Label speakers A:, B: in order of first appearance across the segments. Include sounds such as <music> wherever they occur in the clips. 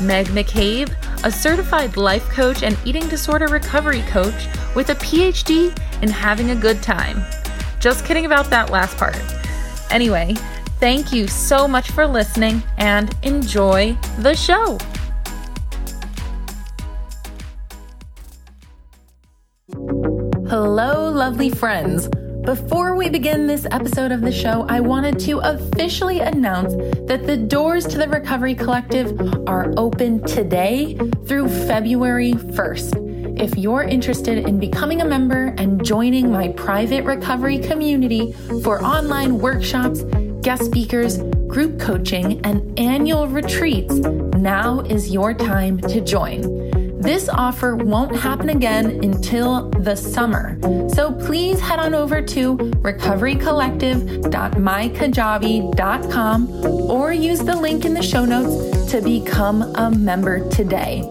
A: Meg McCabe a certified life coach and eating disorder recovery coach with a PhD in having a good time. Just kidding about that last part. Anyway, thank you so much for listening and enjoy the show. Hello, lovely friends. Before we begin this episode of the show, I wanted to officially announce that the doors to the Recovery Collective are open today through February 1st. If you're interested in becoming a member and joining my private recovery community for online workshops, guest speakers, group coaching, and annual retreats, now is your time to join. This offer won't happen again until the summer. So please head on over to recoverycollective.mykajabi.com or use the link in the show notes to become a member today.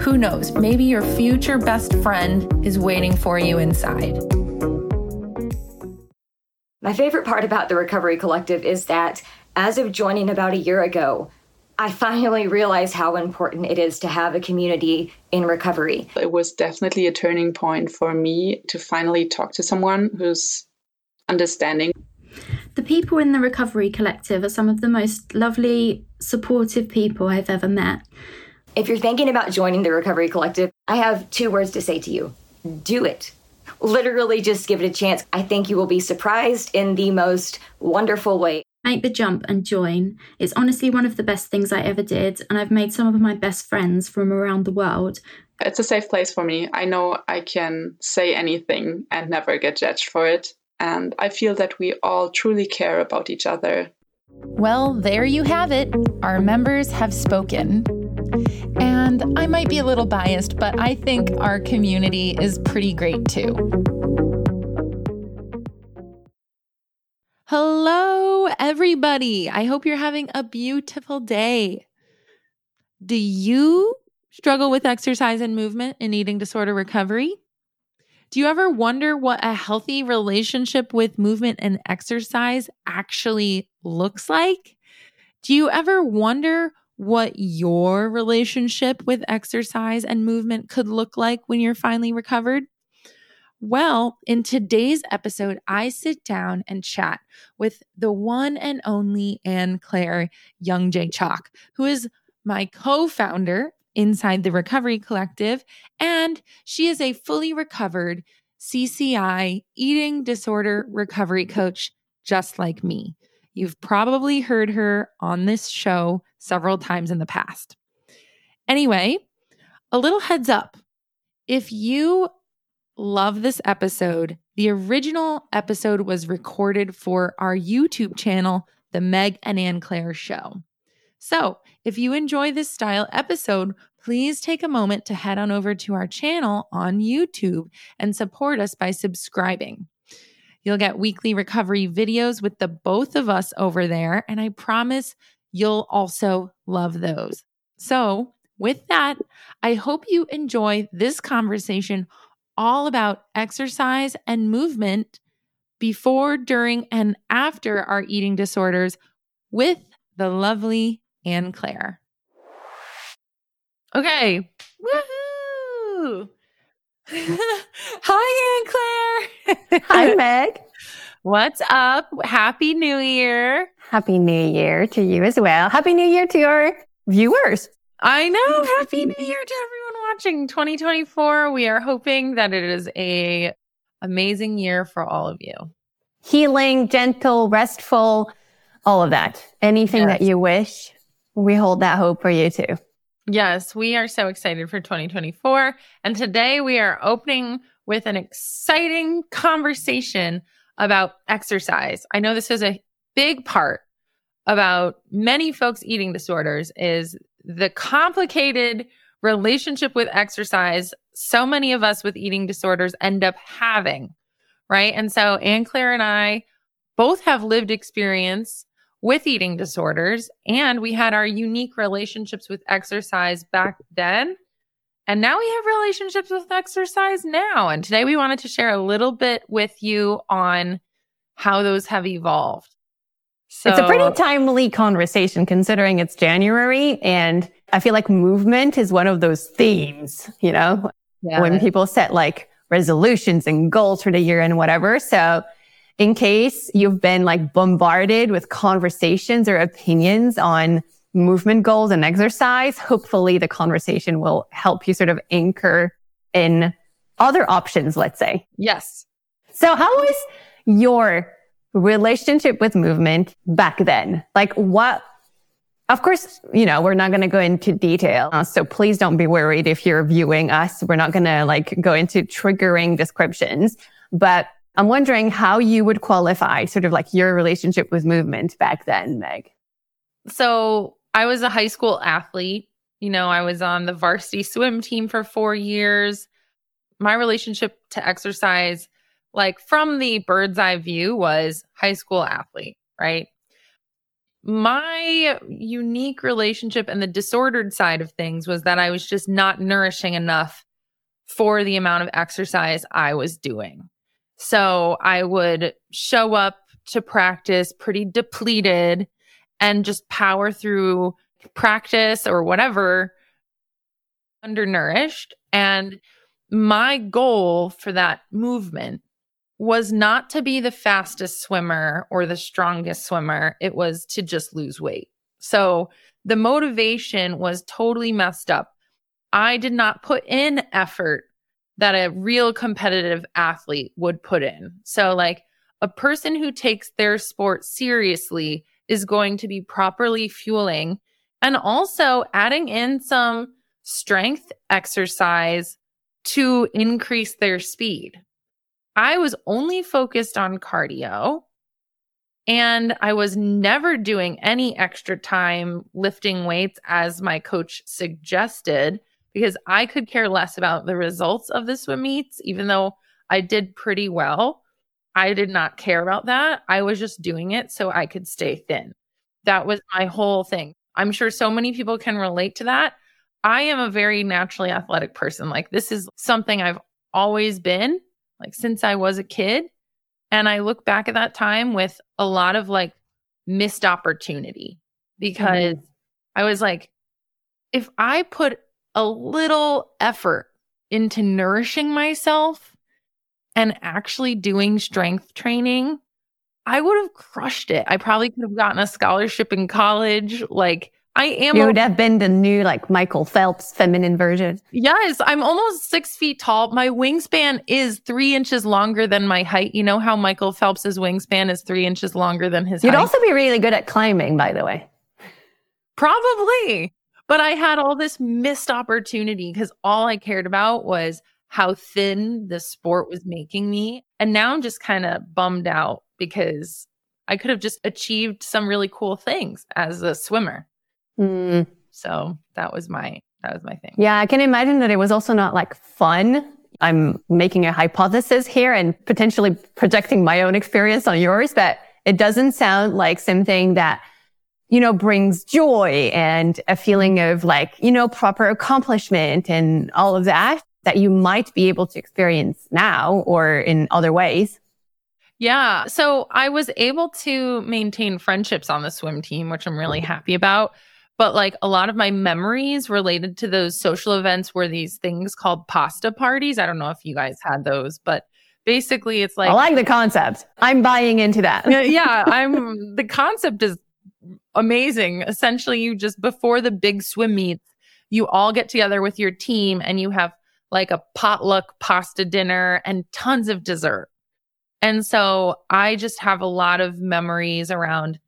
A: Who knows, maybe your future best friend is waiting for you inside.
B: My favorite part about the Recovery Collective is that as of joining about a year ago, I finally realized how important it is to have a community in recovery.
C: It was definitely a turning point for me to finally talk to someone who's understanding.
D: The people in the Recovery Collective are some of the most lovely, supportive people I've ever met.
B: If you're thinking about joining the Recovery Collective, I have two words to say to you do it. Literally, just give it a chance. I think you will be surprised in the most wonderful way.
D: Make the jump and join. It's honestly one of the best things I ever did, and I've made some of my best friends from around the world.
C: It's a safe place for me. I know I can say anything and never get judged for it. And I feel that we all truly care about each other.
A: Well, there you have it. Our members have spoken. And I might be a little biased, but I think our community is pretty great too. Hello, everybody. I hope you're having a beautiful day. Do you struggle with exercise and movement and eating disorder recovery? Do you ever wonder what a healthy relationship with movement and exercise actually looks like? Do you ever wonder what your relationship with exercise and movement could look like when you're finally recovered? Well, in today's episode, I sit down and chat with the one and only Anne Claire Jedrzejczak, who is my co founder inside the Recovery Collective, and she is a fully recovered CCI eating disorder recovery coach, just like me. You've probably heard her on this show several times in the past. Anyway, a little heads up. If you love this episode. The original episode was recorded for our YouTube channel, The Meg and Anne Claire Show. So, if you enjoy this style episode, please take a moment to head on over to our channel on YouTube and support us by subscribing. You'll get weekly recovery videos with the both of us over there, and I promise you'll also love those. So, with that, I hope you enjoy this conversation all about exercise and movement before, during, and after our eating disorders with the lovely Anne Claire. Okay. Woohoo! <laughs> Hi, Anne Claire.
E: Hi, Meg. <laughs>
A: What's up? Happy New Year.
E: Happy New Year to you as well. Happy New Year to our viewers.
A: I know. Happy New Year to everyone watching 2024. We are hoping that it is a amazing year for all of you.
E: Healing, gentle, restful, all of that. Anything yes. that you wish, we hold that hope for you too.
A: Yes, we are so excited for 2024. And today we are opening with an exciting conversation about exercise. I know this is a big part about many folks eating disorders is the complicated relationship with exercise so many of us with eating disorders end up having, right? And so Anne Claire and I both have lived experience with eating disorders, and we had our unique relationships with exercise back then. And now we have relationships with exercise now. And today we wanted to share a little bit with you on how those have evolved.
E: So, it's a pretty timely conversation considering it's January. And I feel like movement is one of those themes, you know, yeah. when people set like resolutions and goals for the year and whatever. So in case you've been like bombarded with conversations or opinions on movement goals and exercise, hopefully the conversation will help you sort of anchor in other options, let's say.
A: Yes.
E: So how is your relationship with movement back then? Like what, of course, you know, we're not going to go into detail. Uh, so please don't be worried if you're viewing us. We're not going to like go into triggering descriptions, but I'm wondering how you would qualify sort of like your relationship with movement back then, Meg.
A: So I was a high school athlete. You know, I was on the varsity swim team for four years. My relationship to exercise, like from the bird's eye view, was high school athlete, right? My unique relationship and the disordered side of things was that I was just not nourishing enough for the amount of exercise I was doing. So I would show up to practice pretty depleted and just power through practice or whatever undernourished. And my goal for that movement was not to be the fastest swimmer or the strongest swimmer. It was to just lose weight. So the motivation was totally messed up. I did not put in effort that a real competitive athlete would put in. So, like a person who takes their sport seriously is going to be properly fueling and also adding in some strength exercise to increase their speed. I was only focused on cardio and I was never doing any extra time lifting weights as my coach suggested because I could care less about the results of the swim meets, even though I did pretty well. I did not care about that. I was just doing it so I could stay thin. That was my whole thing. I'm sure so many people can relate to that. I am a very naturally athletic person. Like, this is something I've always been, like, since I was a kid. And I look back at that time with a lot of like missed opportunity because mm-hmm. I was like, if I put a little effort into nourishing myself and actually doing strength training, I would have crushed it. I probably could have gotten a scholarship in college. Like, I am.
E: You would have been the new, like, Michael Phelps feminine version.
A: Yes. I'm almost six feet tall. My wingspan is three inches longer than my height. You know how Michael Phelps's wingspan is three inches longer than his
E: You'd
A: height?
E: also be really good at climbing, by the way.
A: Probably. But I had all this missed opportunity because all I cared about was how thin the sport was making me. And now I'm just kind of bummed out because I could have just achieved some really cool things as a swimmer. Mm. So that was my that was my thing.
E: Yeah, I can imagine that it was also not like fun. I'm making a hypothesis here and potentially projecting my own experience on yours, but it doesn't sound like something that you know, brings joy and a feeling of like, you know, proper accomplishment and all of that that you might be able to experience now or in other ways.
A: Yeah. So I was able to maintain friendships on the swim team, which I'm really happy about. But like a lot of my memories related to those social events were these things called pasta parties. I don't know if you guys had those, but basically it's like
E: I like the concept. I'm buying into that.
A: yeah, <laughs> I'm the concept is amazing. Essentially, you just before the big swim meets, you all get together with your team and you have like a potluck pasta dinner and tons of dessert. And so I just have a lot of memories around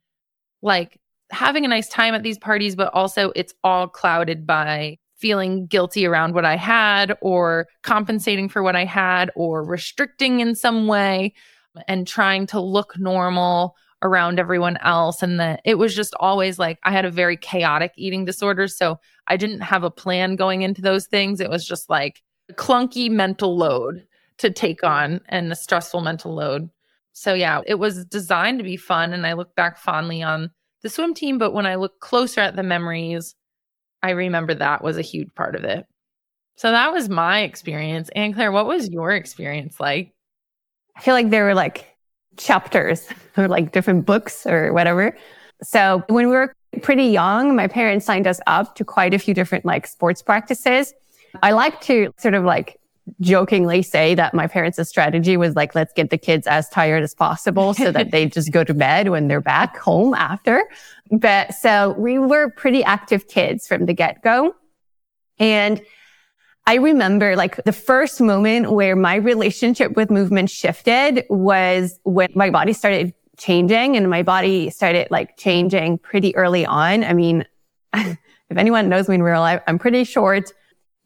A: like having a nice time at these parties, but also it's all clouded by feeling guilty around what I had or compensating for what I had or restricting in some way and trying to look normal around everyone else. And that it was just always like I had a very chaotic eating disorder. So I didn't have a plan going into those things. It was just like a clunky mental load to take on and a stressful mental load. So yeah, it was designed to be fun. And I look back fondly on the swim team. But when I look closer at the memories, I remember that was a huge part of it. So that was my experience. Anne Claire, what was your experience like?
E: I feel like there were like chapters <laughs> or like different books or whatever. So when we were pretty young, my parents signed us up to quite a few different like sports practices. I like to sort of like jokingly say that my parents' strategy was like, let's get the kids as tired as possible so that <laughs> they just go to bed when they're back home after. But so we were pretty active kids from the get go. And I remember like the first moment where my relationship with movement shifted was when my body started changing and my body started like changing pretty early on. I mean, <laughs> if anyone knows me in real life, I'm pretty short.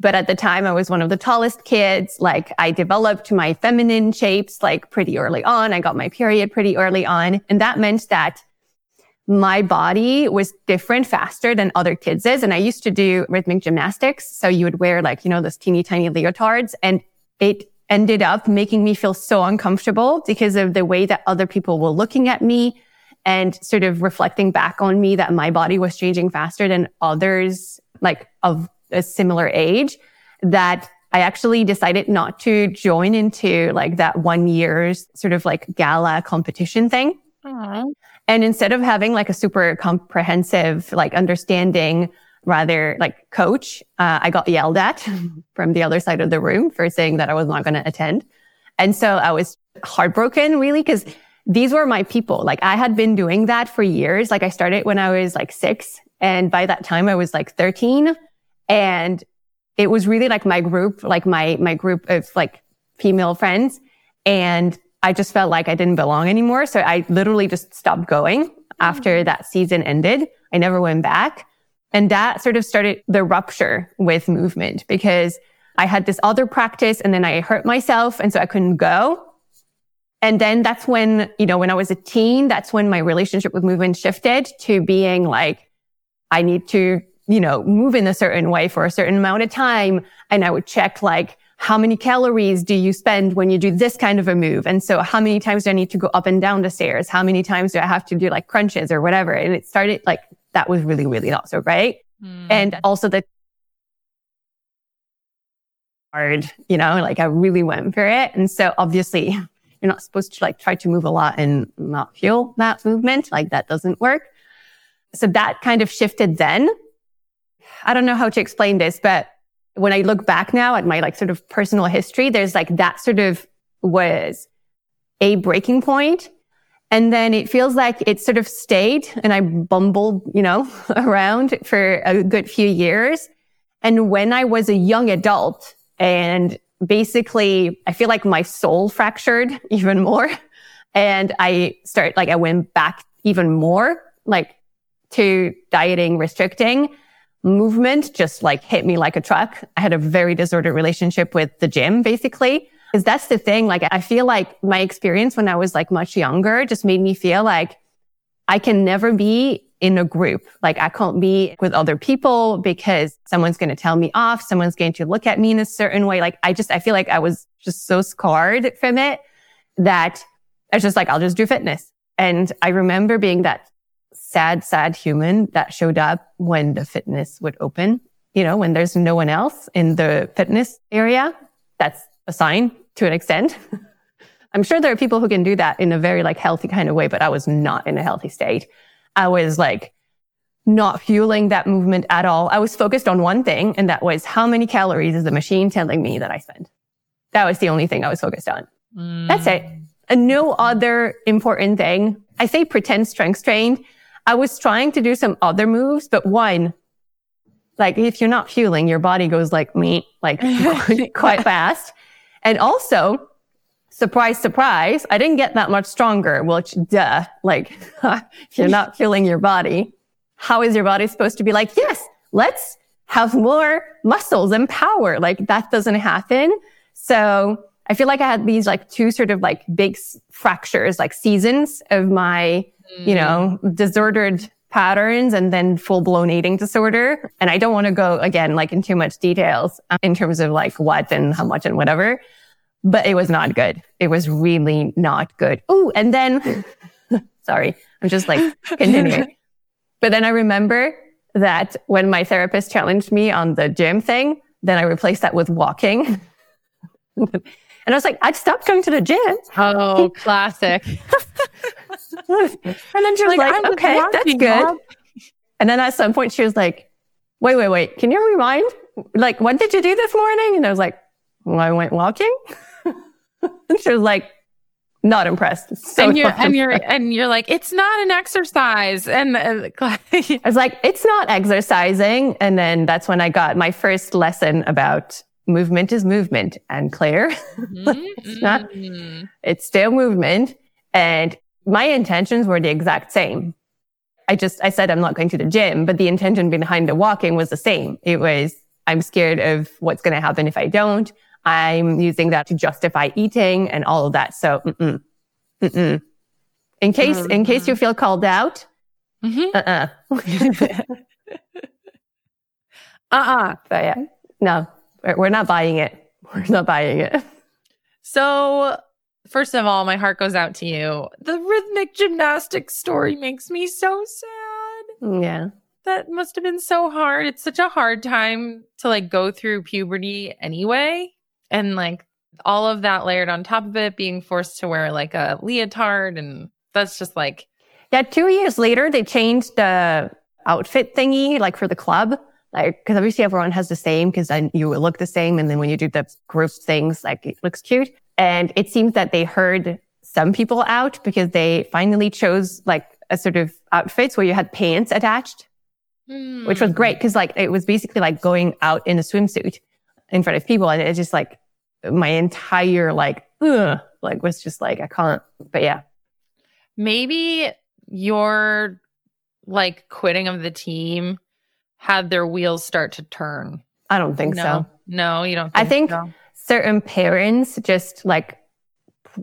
E: But at the time, I was one of the tallest kids. Like I developed my feminine shapes like pretty early on. I got my period pretty early on. And that meant that my body was different faster than other kids' is. And I used to do rhythmic gymnastics. So you would wear like, you know, those teeny tiny leotards and it ended up making me feel so uncomfortable because of the way that other people were looking at me and sort of reflecting back on me that my body was changing faster than others like of a similar age that I actually decided not to join into like that one year's sort of like gala competition thing. Aww. And instead of having like a super comprehensive, like understanding, rather like coach, uh, I got yelled at <laughs> from the other side of the room for saying that I was not going to attend. And so I was heartbroken really because these were my people. Like I had been doing that for years. Like I started when I was like six. And by that time I was like 13 and it was really like my group, like my, my group of like female friends. And I just felt like I didn't belong anymore. So I literally just stopped going after mm. that season ended. I never went back. And that sort of started the rupture with movement because I had this other practice and then I hurt myself. And so I couldn't go. And then that's when, you know, when I was a teen, that's when my relationship with movement shifted to being like, I need to you know, move in a certain way for a certain amount of time. And I would check like, how many calories do you spend when you do this kind of a move? And so how many times do I need to go up and down the stairs? How many times do I have to do like crunches or whatever? And it started like, that was really, really not so great. Mm. And also the hard, you know, like I really went for it. And so obviously you're not supposed to like try to move a lot and not feel that movement. Like that doesn't work. So that kind of shifted then. I don't know how to explain this, but when I look back now at my like sort of personal history, there's like that sort of was a breaking point. And then it feels like it sort of stayed and I bumbled, you know, <laughs> around for a good few years. And when I was a young adult and basically I feel like my soul fractured <laughs> even more. And I start like I went back even more like to dieting, restricting movement just like hit me like a truck. I had a very disordered relationship with the gym, basically. Because that's the thing. Like, I feel like my experience when I was like much younger just made me feel like I can never be in a group. Like, I can't be with other people because someone's going to tell me off. Someone's going to look at me in a certain way. Like, I just, I feel like I was just so scarred from it that I was just like, I'll just do fitness. And I remember being that sad, sad human that showed up when the fitness would open. You know, when there's no one else in the fitness area, that's a sign to an extent. <laughs> I'm sure there are people who can do that in a very like healthy kind of way, but I was not in a healthy state. I was like not fueling that movement at all. I was focused on one thing, and that was how many calories is the machine telling me that I spend? That was the only thing I was focused on. Mm. That's it. And no other important thing. I say pretend strength trained I was trying to do some other moves, but one, like if you're not fueling, your body goes like me, like <laughs> <laughs> quite fast. And also, surprise, surprise, I didn't get that much stronger, which duh, like <laughs> if you're not fueling your body, how is your body supposed to be like, yes, let's have more muscles and power? Like that doesn't happen. So I feel like I had these like two sort of like big fractures, like seasons of my, mm. you know, disordered patterns and then full blown eating disorder. And I don't want to go again, like in too much details uh, in terms of like what and how much and whatever, but it was not good. It was really not good. Oh, and then, <laughs> sorry, I'm just like continuing. <laughs> but then I remember that when my therapist challenged me on the gym thing, then I replaced that with walking. <laughs> and I was like, I'd stopped going to the gym.
A: Oh, classic.
E: And then she was like, like okay, that's good. And then at some point she was like, wait, wait, wait. Can you rewind? Like, what did you do this morning? And I was like, well, I went walking. <laughs> and she was like, not impressed.
A: So and you're and you're and you're like, it's not an exercise. And uh, <laughs>
E: I was like, it's not exercising. And then that's when I got my first lesson about movement is movement. Anne Claire, <laughs> mm-hmm. it's not. Mm-hmm. It's still movement. And my intentions were the exact same. I just, I said I'm not going to the gym, but the intention behind the walking was the same. It was, I'm scared of what's going to happen if I don't. I'm using that to justify eating and all of that. So, mm-mm, mm-mm. in case, mm-hmm. in case you feel called out, mm-hmm. uh-uh. <laughs> uh-uh. But yeah, no, we're not buying it. We're not buying it.
A: So First of all, my heart goes out to you. The rhythmic gymnastics story makes me so sad.
E: Yeah.
A: That must have been so hard. It's such a hard time to like go through puberty anyway. And like all of that layered on top of it, being forced to wear like a leotard. And that's just like.
E: Yeah. Two years later, they changed the outfit thingy, like for the club. Like, cause obviously everyone has the same because then you look the same. And then when you do the group things, like it looks cute. And it seems that they heard some people out because they finally chose like a sort of outfits where you had pants attached, mm. which was great because like it was basically like going out in a swimsuit in front of people. And it's just like my entire like, ugh, like was just like, I can't, but yeah.
A: Maybe your like quitting of the team had their wheels start to turn.
E: I don't think
A: no.
E: so.
A: No, you don't. Think
E: I think
A: so
E: certain parents just like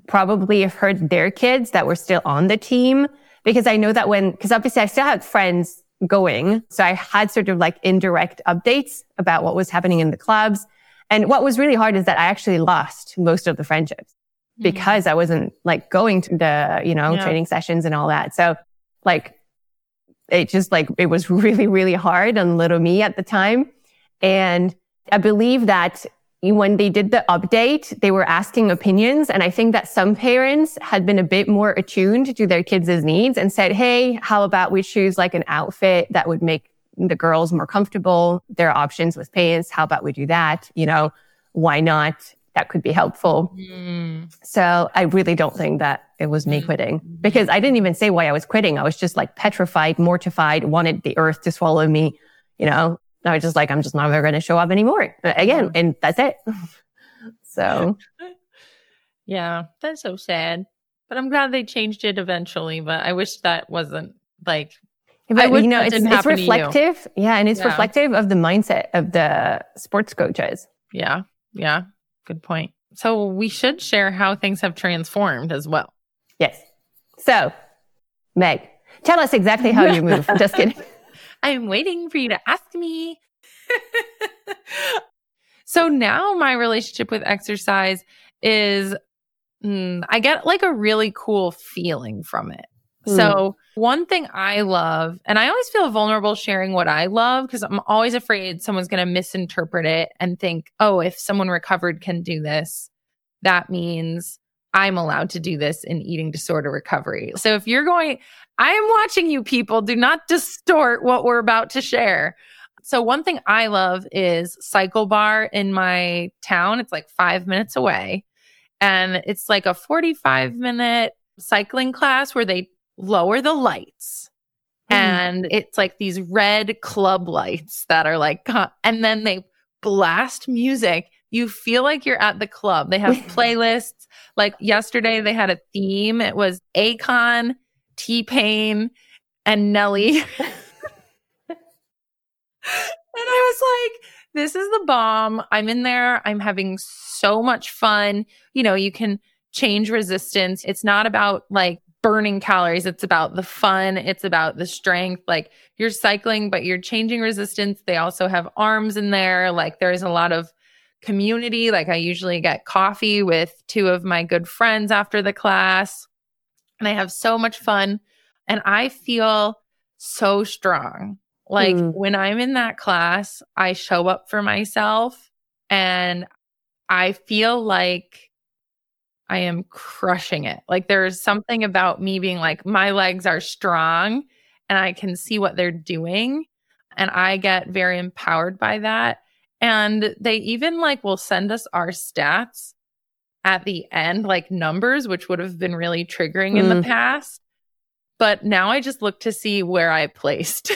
E: probably have heard their kids that were still on the team because I know that when, because obviously I still had friends going. So I had sort of like indirect updates about what was happening in the clubs. And what was really hard is that I actually lost most of the friendships mm-hmm. because I wasn't like going to the, you know, yeah. training sessions and all that. So like it just like, it was <laughs> really, really hard on little me at the time. And I believe that when they did the update, they were asking opinions. And I think that some parents had been a bit more attuned to their kids' needs and said, Hey, how about we choose like an outfit that would make the girls more comfortable? There are options with pants. How about we do that? You know, why not? That could be helpful. Mm. So I really don't think that it was me mm. quitting because I didn't even say why I was quitting. I was just like petrified, mortified, wanted the earth to swallow me, you know, I was just like, I'm just never going to show up anymore again. And that's it. <laughs> so.
A: Yeah, that's so sad. But I'm glad they changed it eventually. But I wish that wasn't like.
E: But you know, it's, it's reflective. Yeah. And it's yeah. reflective of the mindset of the sports coaches.
A: Yeah. Yeah. Good point. So we should share how things have transformed as well.
E: Yes. So, Meg, tell us exactly how you move. <laughs> Just kidding.
A: I'm waiting for you to ask me. so now my relationship with exercise is mm, I get like a really cool feeling from it. Mm. So, one thing I love, and I always feel vulnerable sharing what I love because I'm always afraid someone's going to misinterpret it and think, oh, if someone recovered can do this, that means I'm allowed to do this in eating disorder recovery. So, if you're going, I am watching you people. Do not distort what we're about to share. So one thing I love is Cycle Bar in my town. It's like five minutes away. And it's like a 45 minute cycling class where they lower the lights. Mm. And it's like these red club lights that are like, and then they blast music. You feel like you're at the club. They have <laughs> playlists. Like yesterday, they had a theme. It was Akon T Pain, and Nelly. <laughs> <laughs> and I was like, this is the bomb. I'm in there. I'm having so much fun. You know, you can change resistance. It's not about like burning calories. It's about the fun. It's about the strength. Like you're cycling, but you're changing resistance. They also have arms in there. Like there's a lot of community. Like I usually get coffee with two of my good friends after the class, and I have so much fun. And I feel so strong. Like mm. when I'm in that class, I show up for myself and I feel like I am crushing it. Like there's something about me being like, my legs are strong and I can see what they're doing. And I get very empowered by that. And they even like will send us our stats at the end, like numbers, which would have been really triggering mm. in the mm. past. But now I just look to see where I placed.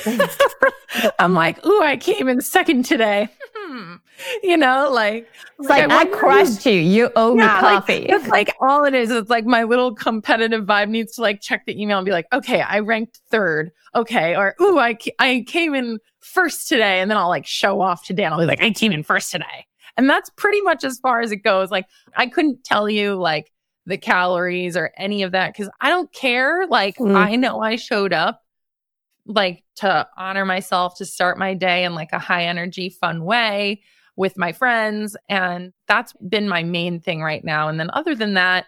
A: <laughs> I'm like, ooh, I came in second today. Hmm. <laughs> you know, like,
E: it's like, like I, I crushed you. You owe me coffee.
A: Like, it's like all it is. It's like my little competitive vibe needs to like check the email and be like, okay, I ranked third. Okay. Or, ooh, I, I came in first today. And then I'll like show off to Dan. I'll be like, I came in first today. And that's pretty much as far as it goes. Like, I couldn't tell you like the calories or any of that because I don't care. Like, mm. I know I showed up like to honor myself to start my day in like a high energy, fun way with my friends. And that's been my main thing right now. And then other than that,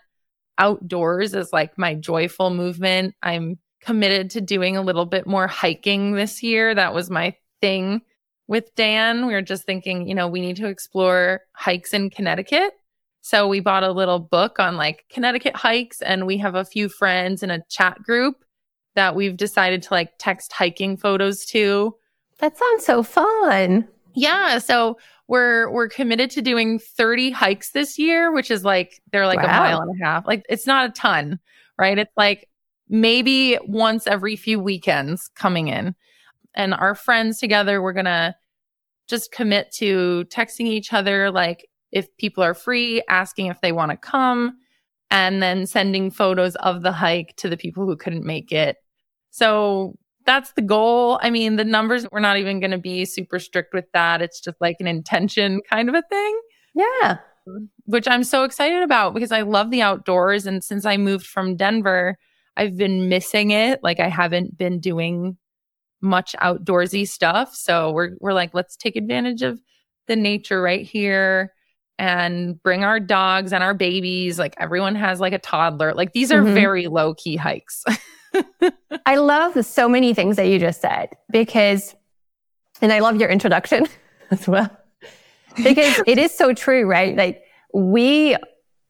A: outdoors is like my joyful movement. I'm committed to doing a little bit more hiking this year. That was my thing with Dan. We were just thinking, you know, we need to explore hikes in Connecticut. So we bought a little book on like Connecticut hikes and we have a few friends in a chat group that we've decided to like text hiking photos to.
E: That sounds so fun.
A: Yeah, so we're we're committed to doing 30 hikes this year, which is like they're like wow. a mile and a half. Like it's not a ton, right? It's like maybe once every few weekends coming in. And our friends together, we're going to just commit to texting each other like if people are free, asking if they want to come and then sending photos of the hike to the people who couldn't make it. So that's the goal. I mean, the numbers, we're not even going to be super strict with that. It's just like an intention <laughs> kind of a thing.
E: Yeah.
A: Which I'm so excited about because I love the outdoors. And since I moved from Denver, I've been missing it. Like I haven't been doing much outdoorsy stuff. So we're we're like, let's take advantage of the nature right here and bring our dogs and our babies. Like everyone has like a toddler. Like these are mm-hmm. very low key hikes. <laughs>
E: I love so many things that you just said because, and I love your introduction <laughs> as well, because it is so true, right? Like we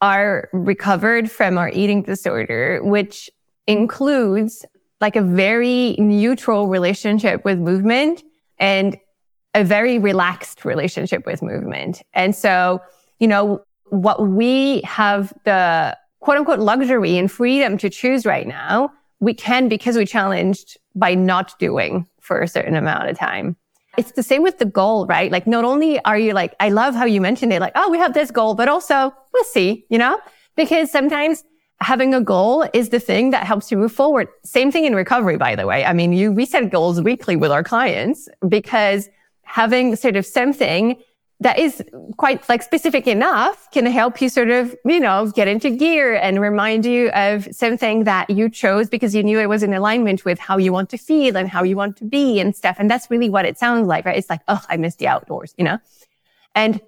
E: are recovered from our eating disorder, which includes like a very neutral relationship with movement and a very relaxed relationship with movement. And so you know, what we have the quote unquote luxury and freedom to choose right now, we can because we challenged by not doing for a certain amount of time. It's the same with the goal, right? Like not only are you like, I love how you mentioned it, like, oh, we have this goal, but also we'll see, you know, because sometimes having a goal is the thing that helps you move forward. Same thing in recovery, by the way. I mean, you, we set goals weekly with our clients because having sort of something that is quite like specific enough can help you sort of, you know, get into gear and remind you of something that you chose because you knew it was in alignment with how you want to feel and how you want to be and stuff. And that's really what it sounds like, right? It's like, oh, I miss the outdoors, you know? And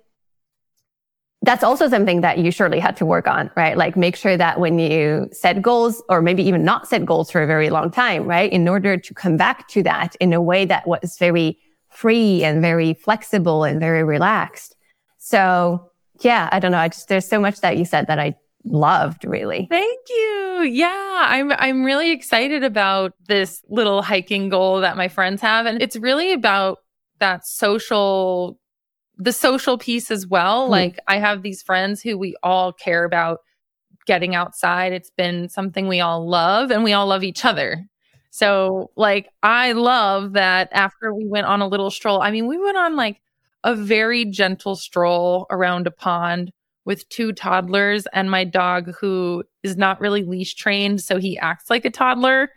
E: that's also something that you surely had to work on, right? Like make sure that when you set goals or maybe even not set goals for a very long time, right? In order to come back to that in a way that was very free and very flexible and very relaxed. So yeah, I don't know. I just, there's so much that you said that I loved really.
A: Thank you. Yeah, I'm I'm really excited about this little hiking goal that my friends have and it's really about that social the social piece as well. Mm. Like I have these friends who we all care about getting outside. It's been something we all love and we all love each other. So, like, I love that after we went on a little stroll, I mean, we went on like a very gentle stroll around a pond with two toddlers and my dog who is not really leash trained. So he acts like a toddler.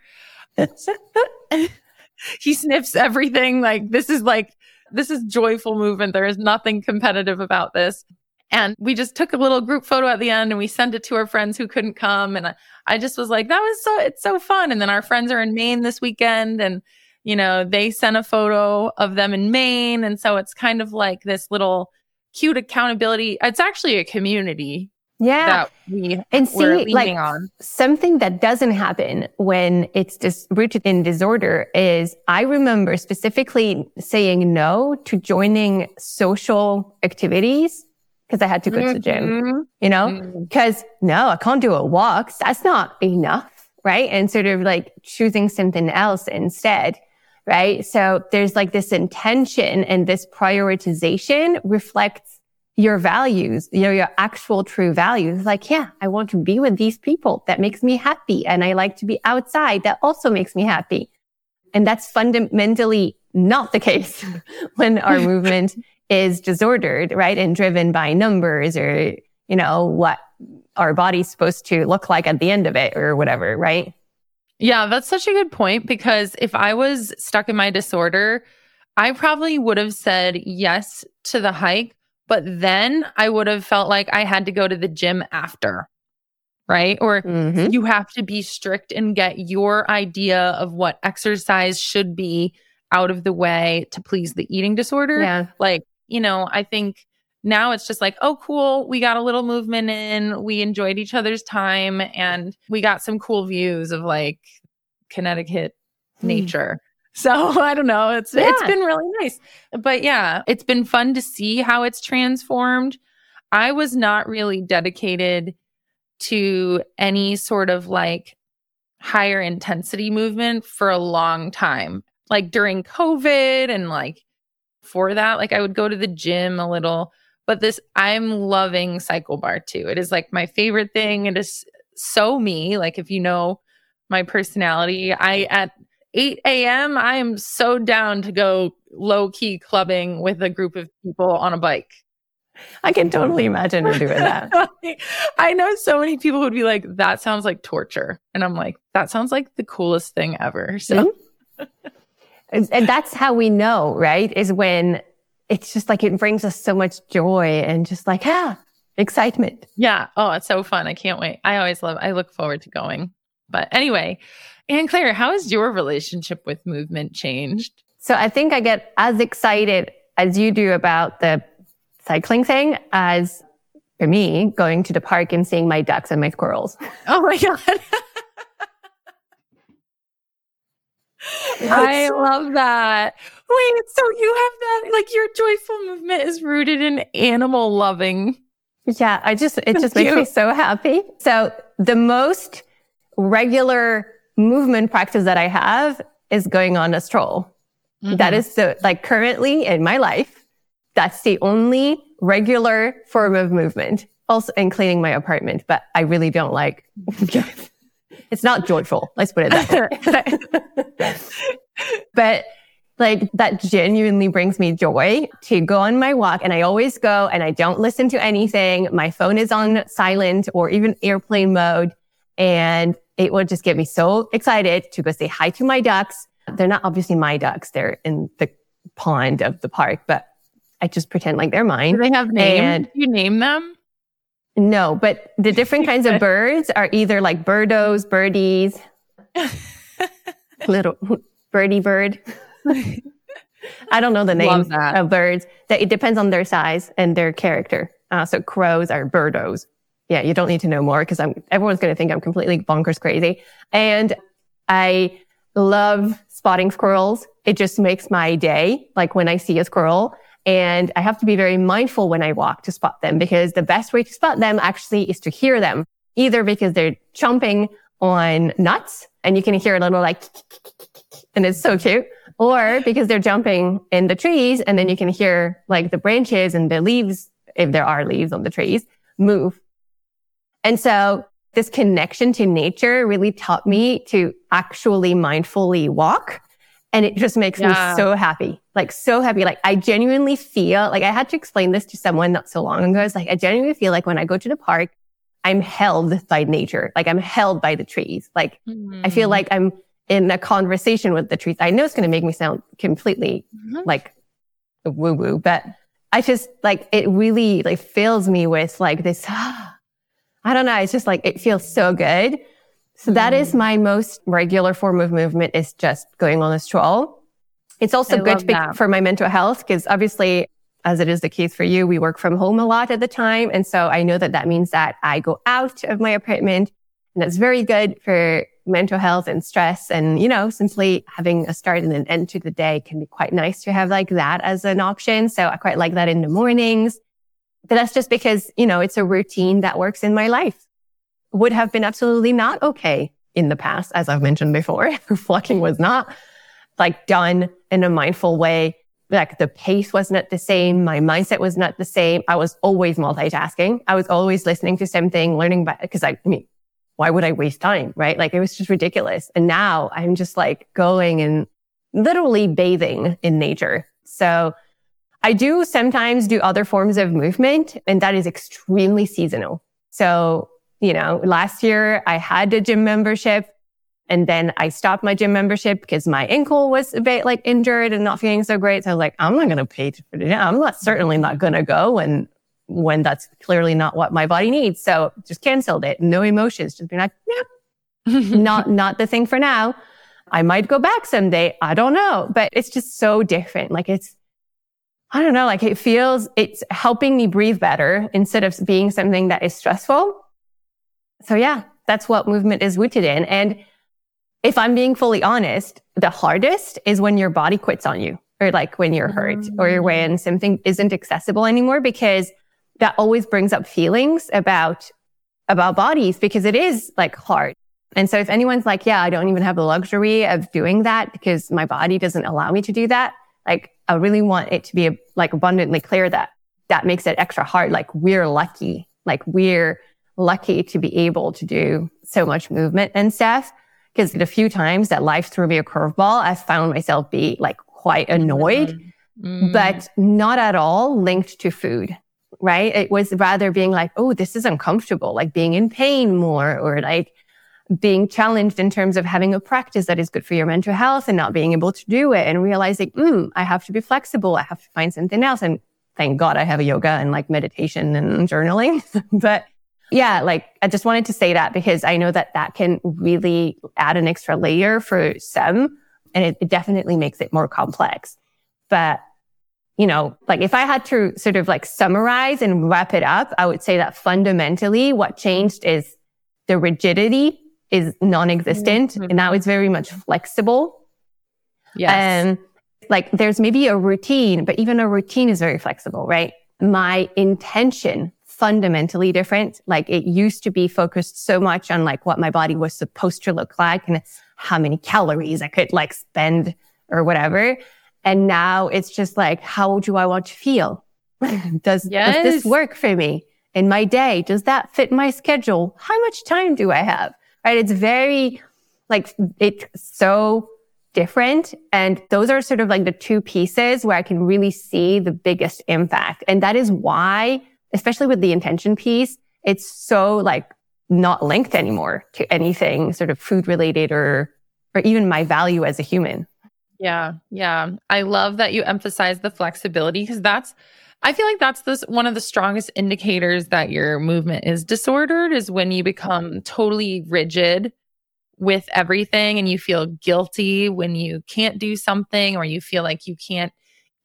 A: <laughs> he sniffs everything. Like, this is like This is joyful movement. There is nothing competitive about this. And we just took a little group photo at the end and we sent it to our friends who couldn't come. And I, I just was like, that was so, it's so fun. And then our friends are in Maine this weekend and, you know, they sent a photo of them in Maine. And so it's kind of like this little cute accountability. It's actually a community
E: yeah.
A: that we
E: and see like
A: on.
E: something that doesn't happen when it's just rooted in disorder is I remember specifically saying no to joining social activities because I had to go mm-hmm. to the gym, mm-hmm. you know, because mm-hmm. no, I can't do a walk. That's not enough. Right. And sort of like choosing something else instead. Right. So there's like this intention and this prioritization reflects your values, you know, your actual true values. Like, yeah, I want to be with these people. That makes me happy. And I like to be outside. That also makes me happy. And that's fundamentally not the case <laughs> when our <laughs> movement is disordered, right? And driven by numbers or, you know, what our body's supposed to look like at the end of it or whatever, right?
A: Yeah, that's such a good point because if I was stuck in my disorder, I probably would have said yes to the hike but then I would have felt like I had to go to the gym after, right? Or mm-hmm. you have to be strict and get your idea of what exercise should be out of the way to please the eating disorder.
E: Yeah.
A: Like, you know, I think now it's just like, oh, cool. We got a little movement in. We enjoyed each other's time and we got some cool views of like Connecticut mm. nature. So <laughs> I don't know. It's yeah. it's been really nice. But yeah, it's been fun to see how it's transformed. I was not really dedicated to any sort of like higher intensity movement for a long time. Like during COVID and like for that, like I would go to the gym a little, but this I'm loving Cycle Bar too. It is like my favorite thing. It is so me. Like if you know my personality, I at 8 a.m., I am so down to go low key clubbing with a group of people on a bike.
E: I can totally imagine her doing that. <laughs>
A: I know so many people would be like, that sounds like torture. And I'm like, that sounds like the coolest thing ever. So,
E: mm-hmm. And that's how we know, right? Is when it's just like it brings us so much joy and just like, ah, excitement.
A: Yeah. Oh, it's so fun. I can't wait. I always love, I look forward to going. But anyway, Anne Claire, how has your relationship with movement changed?
E: So I think I get as excited as you do about the cycling thing as for me going to the park and seeing my ducks and my squirrels.
A: Oh my God. <laughs> I love that. Wait, so you have that like your joyful movement is rooted in animal loving.
E: Yeah, I just it just makes me so happy. So the most regular movement practice that I have is going on a stroll. Mm-hmm. That is so like currently in my life, that's the only regular form of movement. Also, in cleaning my apartment, but I really don't like. <laughs> it's not joyful. Let's put it that way. <laughs> but like that genuinely brings me joy to go on my walk. And I always go and I don't listen to anything. My phone is on silent or even airplane mode. And it will just get me so excited to go say hi to my ducks. They're not obviously my ducks. They're in the pond of the park, but I just pretend like they're mine.
A: Do they have names? And Do you name them?
E: No, but the different kinds of <laughs> birds are either like birdos, birdies, little birdie bird. I don't know the names of birds. That it depends on their size and their character. Uh, so crows are birdos yeah, you don't need to know more because I'm, everyone's going to think I'm completely bonkers crazy. And I love spotting squirrels. It just makes my day. Like when I see a squirrel and I have to be very mindful when I walk to spot them because the best way to spot them actually is to hear them either because they're chomping on nuts and you can hear a little like, and it's so cute or because they're jumping in the trees and then you can hear like the branches and the leaves, if there are leaves on the trees, move and so this connection to nature really taught me to actually mindfully walk. And it just makes yeah. me so happy, like so happy. Like I genuinely feel like I had to explain this to someone not so long ago. It's like, I genuinely feel like when I go to the park, I'm held by nature. Like I'm held by the trees. Like mm-hmm. I feel like I'm in a conversation with the trees. I know it's going to make me sound completely mm-hmm. like woo woo, but I just like it really like fills me with like this. <gasps> I don't know. It's just like it feels so good. So mm. that is mm. my most regular form of movement is just going on a stroll. It's also I good for my mental health because obviously, as it is the case for you, we work from home a lot at the time. And so I know that that means that I go out of my apartment and that's very good for mental health and stress. And, you know, simply having a start and an end to the day can be quite nice to have like that as an option. So I quite like that in the mornings. But that's just because, you know, it's a routine that works in my life. Would have been absolutely not okay in the past, as I've mentioned before. <laughs> Flocking was not like done in a mindful way. Like the pace was not the same. My mindset was not the same. I was always multitasking. I was always listening to something, learning by, cause I, I mean, why would I waste time? Right. Like it was just ridiculous. And now I'm just like going and literally bathing in nature. So I do sometimes do other forms of movement and that is extremely seasonal. So, you know, last year I had a gym membership and then I stopped my gym membership because my ankle was a bit like injured and not feeling so great. So I was like, I'm not going to pay for it. I'm not certainly not going to go. And when that's clearly not what my body needs. So just canceled it. No emotions. Just being like, yeah, <laughs> not, not the thing for now. I might go back someday. I don't know, but it's just so different. Like it's, I don't know, like it feels, it's helping me breathe better instead of being something that is stressful. So yeah, that's what movement is rooted in. And if I'm being fully honest, the hardest is when your body quits on you or like when you're hurt mm-hmm. or when something isn't accessible anymore because that always brings up feelings about, about bodies because it is like hard. And so if anyone's like, yeah, I don't even have the luxury of doing that because my body doesn't allow me to do that. Like I really want it to be like abundantly clear that that makes it extra hard. Like we're lucky, like we're lucky to be able to do so much movement and stuff. Cause the few times that life threw me a curveball, I found myself be like quite annoyed, mm-hmm. but not at all linked to food right? It was rather being like, oh, this is uncomfortable, like being in pain more or like being challenged in terms of having a practice that is good for your mental health and not being able to do it and realizing, mm, I have to be flexible. I have to find something else. And thank God I have a yoga and like meditation and journaling. <laughs> but yeah, like I just wanted to say that because I know that that can really add an extra layer for some and it, it definitely makes it more complex. But you know, like if I had to sort of like summarize and wrap it up, I would say that fundamentally what changed is the rigidity is non-existent mm-hmm. and now it's very much flexible.
A: Yes.
E: And like there's maybe a routine, but even a routine is very flexible, right? My intention fundamentally different. Like it used to be focused so much on like what my body was supposed to look like and how many calories I could like spend or whatever. And now it's just like, how do I want to feel? <laughs> does, yes. does this work for me in my day? Does that fit my schedule? How much time do I have? Right. It's very like, it's so different. And those are sort of like the two pieces where I can really see the biggest impact. And that is why, especially with the intention piece, it's so like not linked anymore to anything sort of food related or, or even my value as a human.
A: Yeah. Yeah. I love that you emphasize the flexibility because that's, I feel like that's this one of the strongest indicators that your movement is disordered is when you become totally rigid with everything and you feel guilty when you can't do something or you feel like you can't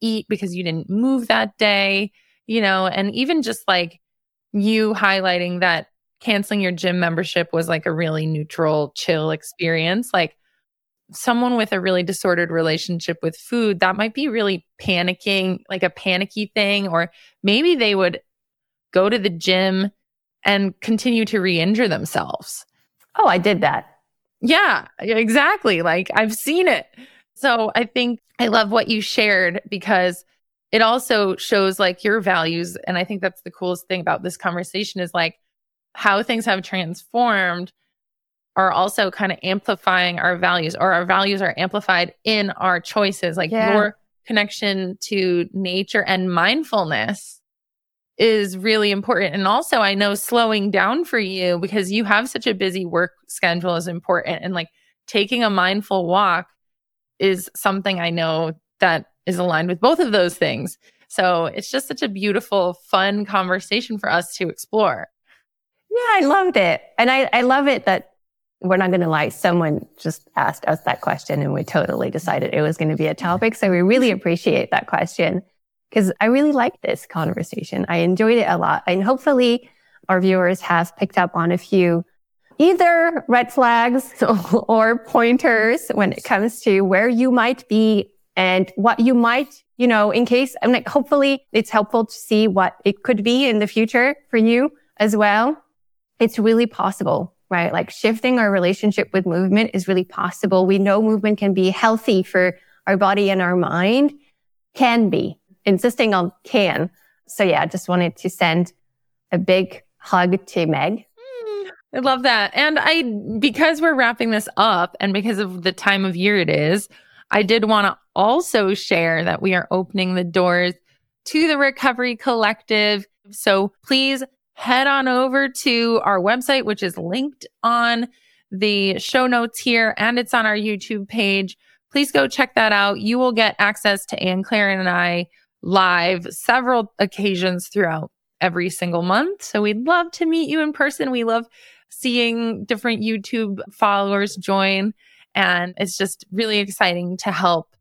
A: eat because you didn't move that day, you know, and even just like you highlighting that canceling your gym membership was like a really neutral, chill experience. Like someone with a really disordered relationship with food, that might be really panicking, like a panicky thing, or maybe they would go to the gym and continue to re injure themselves.
E: Oh, I did that.
A: Yeah, exactly. Like I've seen it. So I think I love what you shared because it also shows like your values. And I think that's the coolest thing about this conversation is like how things have transformed are also kind of amplifying our values or our values are amplified in our choices like yeah. your connection to nature and mindfulness is really important and also i know slowing down for you because you have such a busy work schedule is important and like taking a mindful walk is something i know that is aligned with both of those things. So it's just such a beautiful, fun conversation for us to explore.
E: Yeah, I loved it. And I, I love it that we're not going to lie. Someone just asked us that question and we totally decided it was going to be a topic. So we really appreciate that question because I really like this conversation. I enjoyed it a lot. And hopefully our viewers have picked up on a few either red flags <laughs> or pointers when it comes to where you might be and what you might, you know, in case, I'm like, hopefully it's helpful to see what it could be in the future for you as well. It's really possible right? Like shifting our relationship with movement is really possible. We know movement can be healthy for our body and our mind. Can be. Insisting on can. So yeah, I just wanted to send a big hug to Meg.
A: Mm, I love that. And I, because we're wrapping this up and because of the time of year it is, I did want to also share that we are opening the doors to the Recovery Collective. So please head on over to our website, which is linked on the show notes here and it's on our YouTube page. Please go check that out. You will get access to Anne Claire and I live several occasions throughout every single month. So we'd love to meet you in person. We love seeing different YouTube followers join. And it's just really exciting to help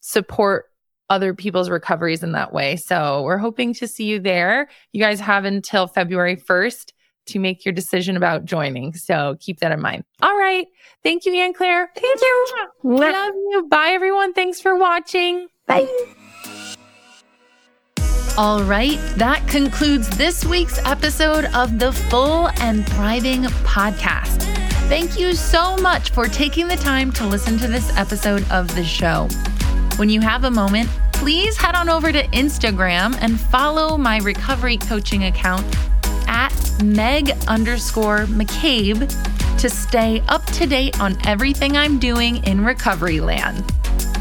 A: support other people's recoveries in that way. So we're hoping to see you there. You guys have until February 1st to make your decision about joining. So keep that in mind. All right. Thank you, Anne Claire.
E: Thank you.
A: Love you. Bye, everyone. Thanks for watching.
E: Bye.
A: All right, that concludes this week's episode of the Full and Thriving podcast. Thank you so much for taking the time to listen to this episode of the show. When you have a moment, please head on over to Instagram and follow my recovery coaching account at Meg underscore McCabe to stay up to date on everything I'm doing in recovery land.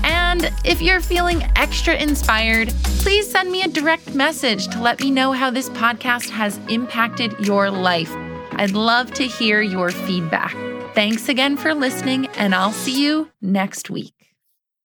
A: And if you're feeling extra inspired, please send me a direct message to let me know how this podcast has impacted your life. I'd love to hear your feedback. Thanks again for listening, and I'll see you next week.